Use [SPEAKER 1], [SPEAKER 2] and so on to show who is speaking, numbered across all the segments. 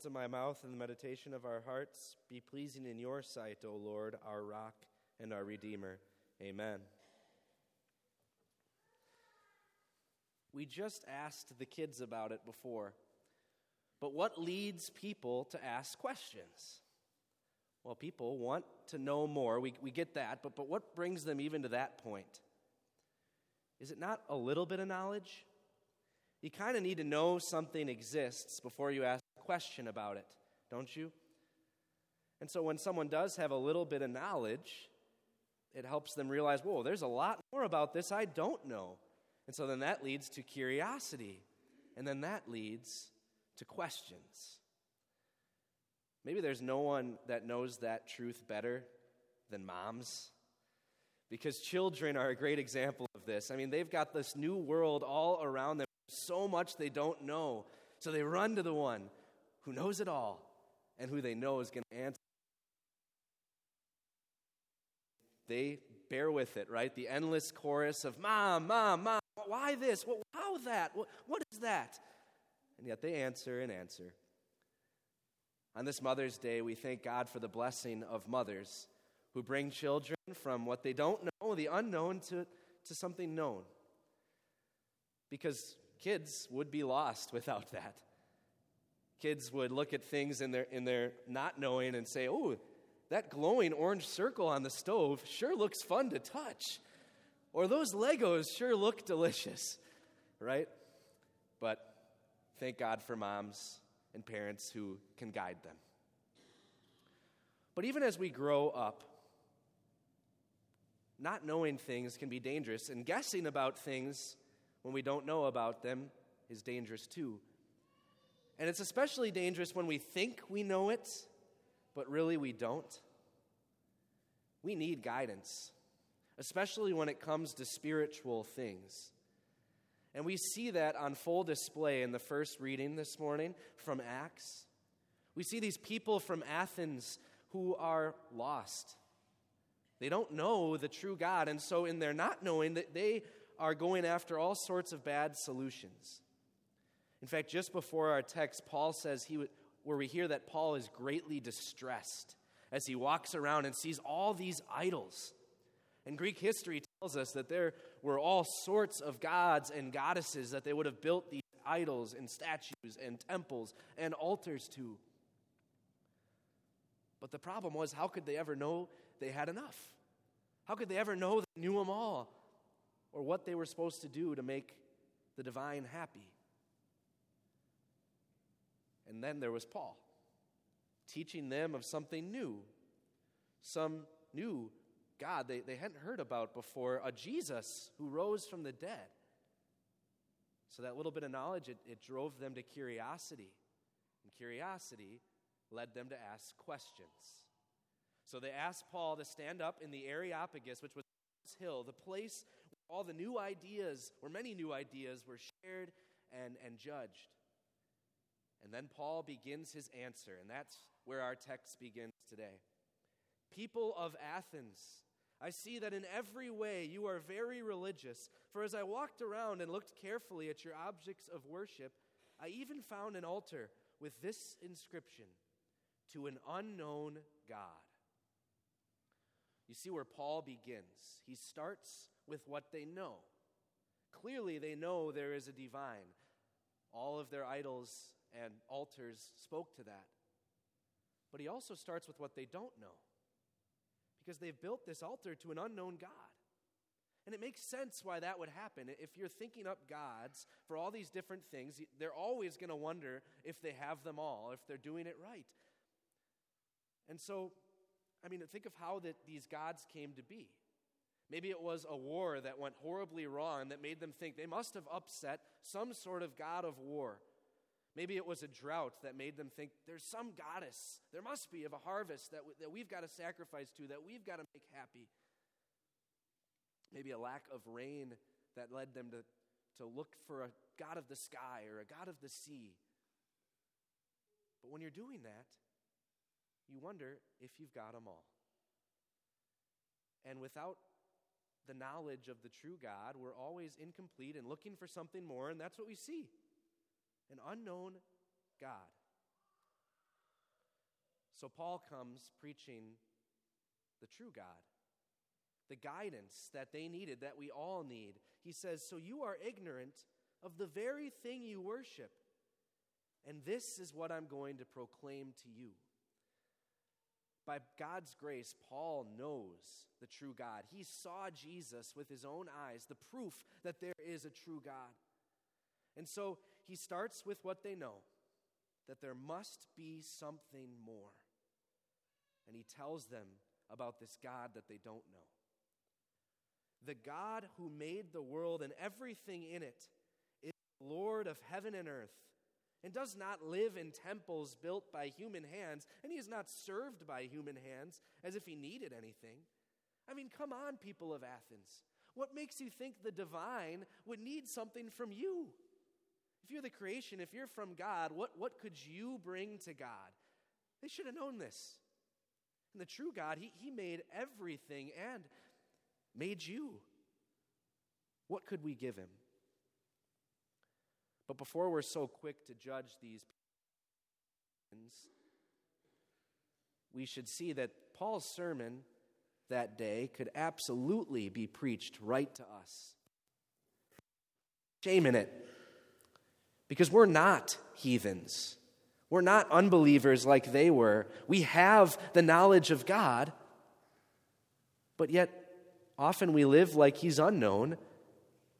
[SPEAKER 1] Words of my mouth and the meditation of our hearts be pleasing in your sight, O Lord, our rock and our redeemer. Amen. We just asked the kids about it before. But what leads people to ask questions? Well, people want to know more. We, we get that. But, but what brings them even to that point? Is it not a little bit of knowledge? You kind of need to know something exists before you ask question about it, don't you? And so when someone does have a little bit of knowledge, it helps them realize, whoa, there's a lot more about this I don't know. And so then that leads to curiosity. And then that leads to questions. Maybe there's no one that knows that truth better than moms. Because children are a great example of this. I mean, they've got this new world all around them, so much they don't know. So they run to the one who knows it all and who they know is going to answer. They bear with it, right? The endless chorus of, Mom, Mom, Mom, why this? How that? What is that? And yet they answer and answer. On this Mother's Day, we thank God for the blessing of mothers who bring children from what they don't know, the unknown, to, to something known. Because kids would be lost without that. Kids would look at things in their, in their not knowing and say, oh, that glowing orange circle on the stove sure looks fun to touch. Or those Legos sure look delicious, right? But thank God for moms and parents who can guide them. But even as we grow up, not knowing things can be dangerous, and guessing about things when we don't know about them is dangerous too. And it's especially dangerous when we think we know it, but really we don't. We need guidance, especially when it comes to spiritual things. And we see that on full display in the first reading this morning from Acts. We see these people from Athens who are lost. They don't know the true God, and so in their not knowing that they are going after all sorts of bad solutions. In fact, just before our text, Paul says he where we hear that Paul is greatly distressed as he walks around and sees all these idols. And Greek history tells us that there were all sorts of gods and goddesses that they would have built these idols and statues and temples and altars to. But the problem was, how could they ever know they had enough? How could they ever know they knew them all or what they were supposed to do to make the divine happy? And then there was Paul, teaching them of something new, some new God they, they hadn't heard about before, a Jesus who rose from the dead. So that little bit of knowledge, it, it drove them to curiosity. And curiosity led them to ask questions. So they asked Paul to stand up in the Areopagus, which was hill, the place where all the new ideas, where many new ideas were shared and, and judged. And then Paul begins his answer, and that's where our text begins today. People of Athens, I see that in every way you are very religious. For as I walked around and looked carefully at your objects of worship, I even found an altar with this inscription To an unknown God. You see where Paul begins. He starts with what they know. Clearly, they know there is a divine. All of their idols and altars spoke to that. But he also starts with what they don't know because they've built this altar to an unknown God. And it makes sense why that would happen. If you're thinking up gods for all these different things, they're always going to wonder if they have them all, if they're doing it right. And so, I mean, think of how that these gods came to be. Maybe it was a war that went horribly wrong that made them think they must have upset some sort of god of war. Maybe it was a drought that made them think there's some goddess, there must be, of a harvest that, that we've got to sacrifice to, that we've got to make happy. Maybe a lack of rain that led them to, to look for a God of the sky or a God of the sea. But when you're doing that, you wonder if you've got them all. And without the knowledge of the true God, we're always incomplete and looking for something more, and that's what we see an unknown God. So Paul comes preaching the true God, the guidance that they needed, that we all need. He says, So you are ignorant of the very thing you worship. And this is what I'm going to proclaim to you. By God's grace, Paul knows the true God. He saw Jesus with his own eyes, the proof that there is a true God. And so he starts with what they know that there must be something more. And he tells them about this God that they don't know. The God who made the world and everything in it is Lord of heaven and earth and does not live in temples built by human hands, and he is not served by human hands as if he needed anything. I mean, come on, people of Athens. What makes you think the divine would need something from you? If you're the creation, if you're from God, what, what could you bring to God? They should have known this. And the true God, he, he made everything and made you. What could we give him? But before we're so quick to judge these we should see that Paul's sermon that day could absolutely be preached right to us. Shame in it. Because we're not heathens. We're not unbelievers like they were. We have the knowledge of God, but yet often we live like He's unknown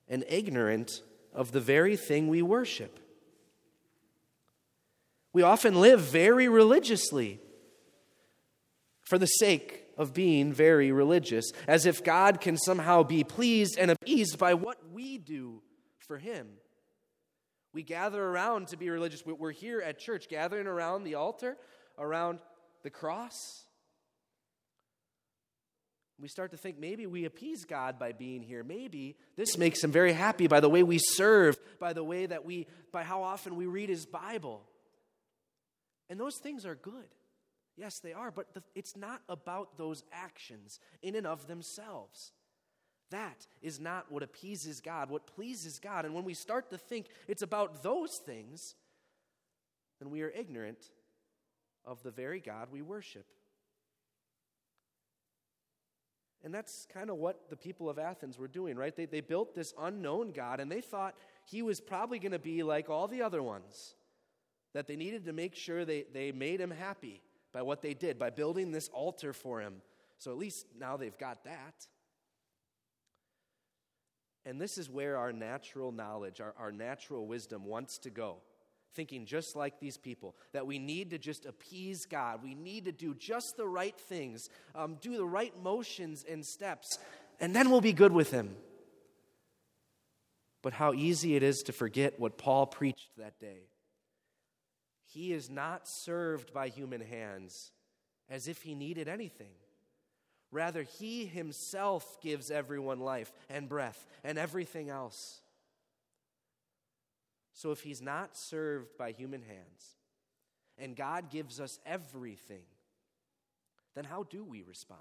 [SPEAKER 1] and ignorant of the very thing we worship. We often live very religiously for the sake of being very religious, as if God can somehow be pleased and appeased by what we do for Him. We gather around to be religious. We're here at church, gathering around the altar, around the cross, we start to think maybe we appease God by being here. Maybe this makes him very happy by the way we serve, by the way that we, by how often we read his Bible. And those things are good. Yes, they are, but the, it's not about those actions in and of themselves. That is not what appeases God, what pleases God. And when we start to think it's about those things, then we are ignorant of the very God we worship. And that's kind of what the people of Athens were doing, right? They, they built this unknown God and they thought he was probably going to be like all the other ones, that they needed to make sure they, they made him happy by what they did, by building this altar for him. So at least now they've got that. And this is where our natural knowledge, our, our natural wisdom wants to go thinking just like these people, that we need to just appease God. We need to do just the right things, um, do the right motions and steps, and then we'll be good with Him. But how easy it is to forget what Paul preached that day. He is not served by human hands as if he needed anything. Rather, he himself gives everyone life and breath and everything else. So if he's not served by human hands, and God gives us everything, then how do we respond?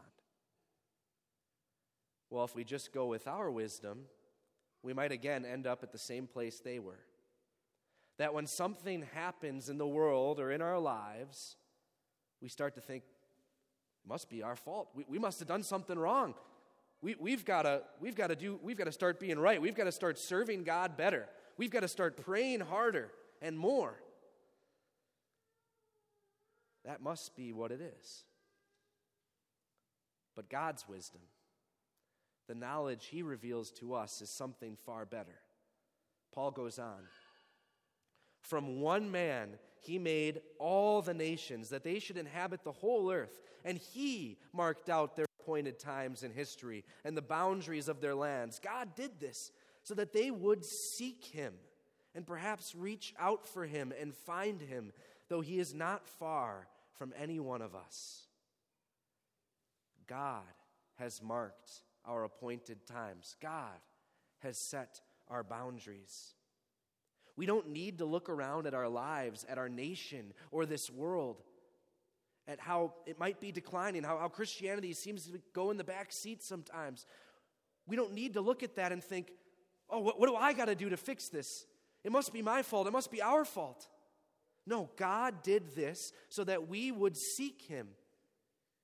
[SPEAKER 1] Well, if we just go with our wisdom, we might again end up at the same place they were. That when something happens in the world or in our lives, we start to think, it must be our fault. We, we must have done something wrong. We, we've got to we've got to do we've got to start being right. We've got to start serving God better. We've got to start praying harder and more. That must be what it is. But God's wisdom, the knowledge He reveals to us, is something far better. Paul goes on. From one man, he made all the nations that they should inhabit the whole earth, and he marked out their appointed times in history and the boundaries of their lands. God did this so that they would seek him and perhaps reach out for him and find him, though he is not far from any one of us. God has marked our appointed times, God has set our boundaries. We don't need to look around at our lives, at our nation, or this world, at how it might be declining, how, how Christianity seems to go in the back seat sometimes. We don't need to look at that and think, oh, what, what do I got to do to fix this? It must be my fault. It must be our fault. No, God did this so that we would seek him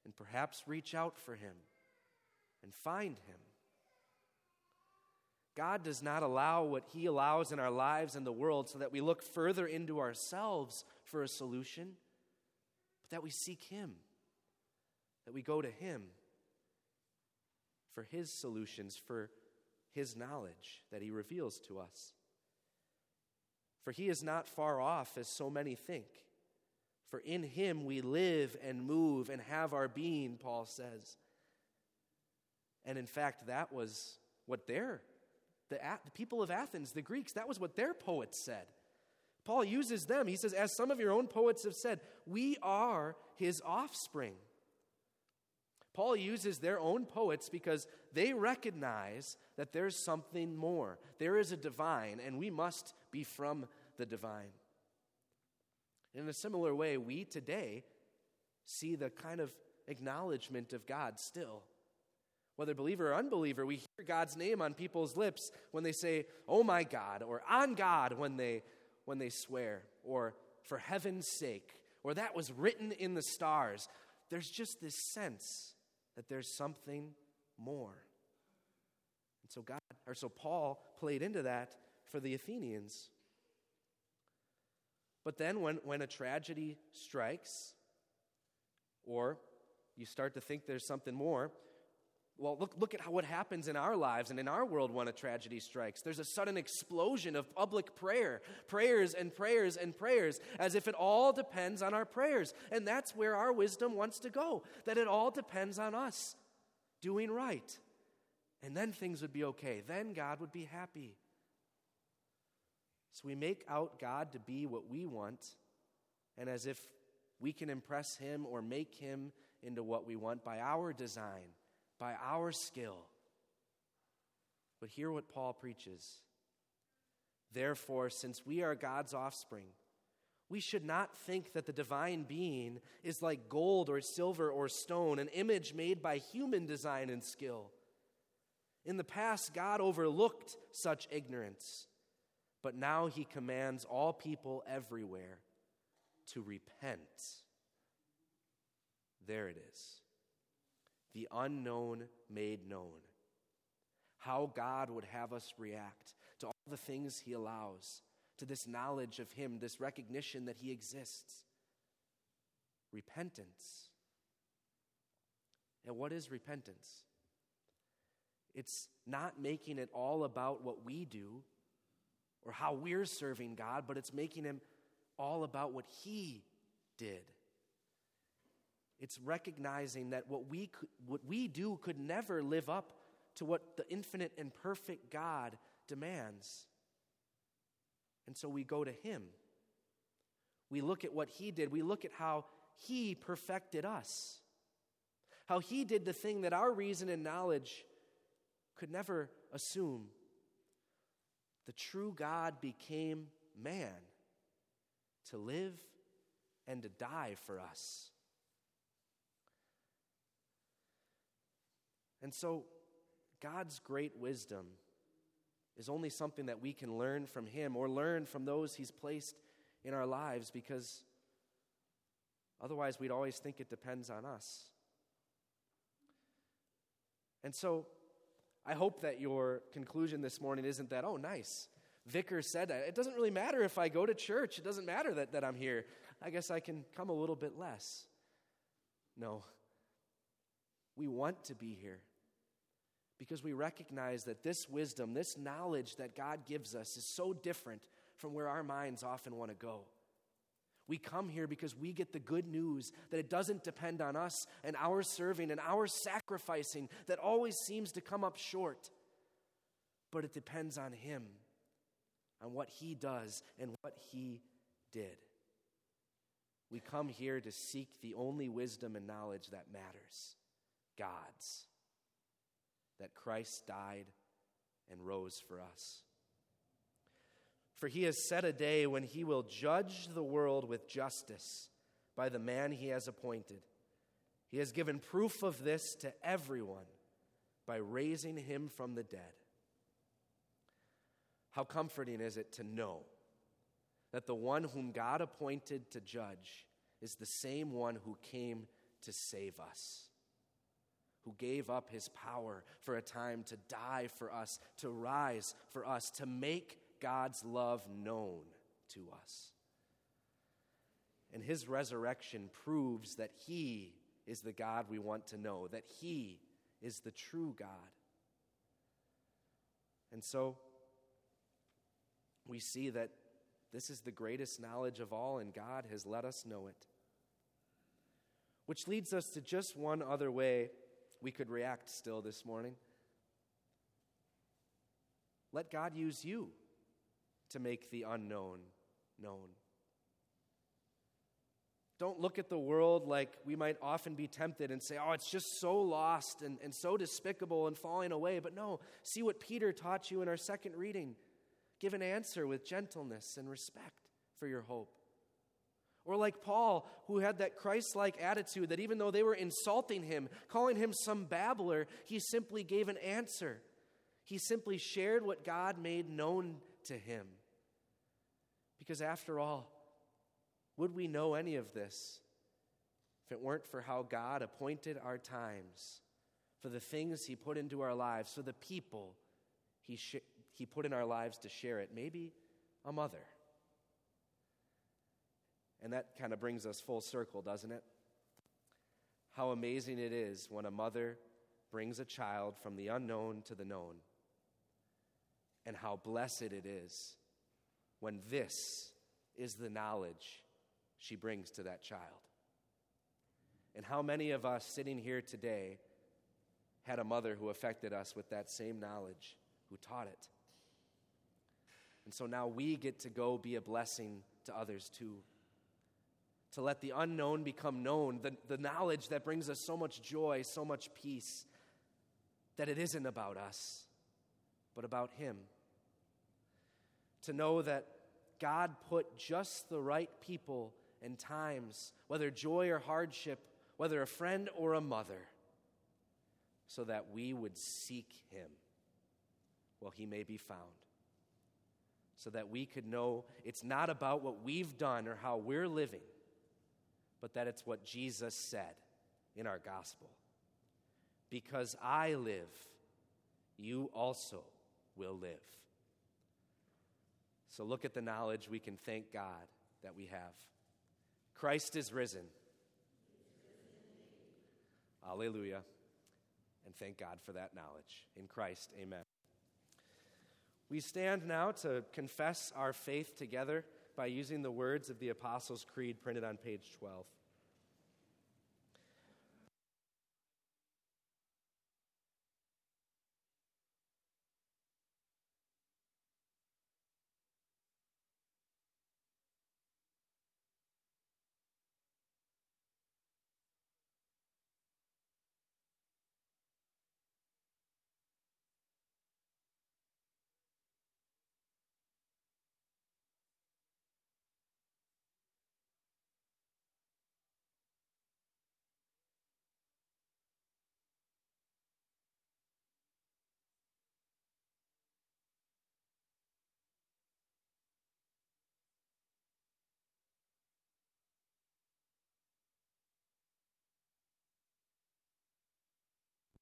[SPEAKER 1] and perhaps reach out for him and find him. God does not allow what he allows in our lives and the world so that we look further into ourselves for a solution, but that we seek him, that we go to him for his solutions, for his knowledge that he reveals to us. For he is not far off as so many think. For in him we live and move and have our being, Paul says. And in fact, that was what their, the, the people of Athens, the Greeks, that was what their poets said. Paul uses them. He says, As some of your own poets have said, we are his offspring. Paul uses their own poets because they recognize that there's something more. There is a divine, and we must be from the divine. In a similar way, we today see the kind of acknowledgement of God still. Whether believer or unbeliever, we hear God's name on people's lips when they say, Oh my God, or on God when they, when they swear, or for heaven's sake, or that was written in the stars. There's just this sense that there's something more. And so God, or so Paul played into that for the Athenians. But then when, when a tragedy strikes, or you start to think there's something more, well, look, look at how, what happens in our lives and in our world when a tragedy strikes. There's a sudden explosion of public prayer, prayers and prayers and prayers, as if it all depends on our prayers. And that's where our wisdom wants to go, that it all depends on us doing right. And then things would be okay. Then God would be happy. So we make out God to be what we want, and as if we can impress Him or make Him into what we want by our design by our skill. But hear what Paul preaches. Therefore, since we are God's offspring, we should not think that the divine being is like gold or silver or stone, an image made by human design and skill. In the past, God overlooked such ignorance, but now he commands all people everywhere to repent. There it is the unknown made known. How God would have us react to all the things He allows, to this knowledge of Him, this recognition that He exists. Repentance. And what is repentance? It's not making it all about what we do or how we're serving God, but it's making Him all about what He did. It's recognizing that what we, could, what we do could never live up to what the infinite and perfect God demands. And so we go to Him. We look at what He did, we look at how He perfected us, how He did the thing that our reason and knowledge could never assume. The true God became man to live and to die for us. And so, God's great wisdom is only something that we can learn from Him or learn from those He's placed in our lives because otherwise we'd always think it depends on us. And so, I hope that your conclusion this morning isn't that, oh, nice. Vicar said that. It doesn't really matter if I go to church. It doesn't matter that, that I'm here. I guess I can come a little bit less. No. We want to be here because we recognize that this wisdom, this knowledge that God gives us, is so different from where our minds often want to go. We come here because we get the good news that it doesn't depend on us and our serving and our sacrificing that always seems to come up short, but it depends on Him, on what He does and what He did. We come here to seek the only wisdom and knowledge that matters God's that Christ died and rose for us. For he has set a day when he will judge the world with justice by the man he has appointed. He has given proof of this to everyone by raising him from the dead. How comforting is it to know that the one whom God appointed to judge is the same one who came to save us, who gave up his power for a time to die for us, to rise for us, to make God's love known to us. And his resurrection proves that he is the God we want to know, that he is the true God. And so we see that this is the greatest knowledge of all, and God has let us know it. Which leads us to just one other way we could react still this morning. Let God use you to make the unknown known. Don't look at the world like we might often be tempted and say, oh, it's just so lost and, and so despicable and falling away. But no, see what Peter taught you in our second reading. Give an answer with gentleness and respect for your hope. Or like Paul, who had that Christ like attitude that even though they were insulting him, calling him some babbler, he simply gave an answer. He simply shared what God made known to him. Because after all, would we know any of this if it weren't for how God appointed our times, for the things He put into our lives, for the people He, sh- he put in our lives to share it? Maybe a mother. And that kind of brings us full circle, doesn't it? How amazing it is when a mother brings a child from the unknown to the known. And how blessed it is when this is the knowledge she brings to that child. And how many of us sitting here today had a mother who affected us with that same knowledge, who taught it? And so now we get to go be a blessing to others too. To let the unknown become known, the, the knowledge that brings us so much joy, so much peace, that it isn't about us, but about Him. To know that God put just the right people and times, whether joy or hardship, whether a friend or a mother, so that we would seek him while he may be found. So that we could know it's not about what we've done or how we're living, but that it's what Jesus said in our gospel. Because I live, you also will live. So look at the knowledge we can thank God that we have. Christ is risen. Alleluia. And thank God for that knowledge. In Christ, amen. We stand now to confess our faith together by using the words of the Apostles' Creed printed on page 12.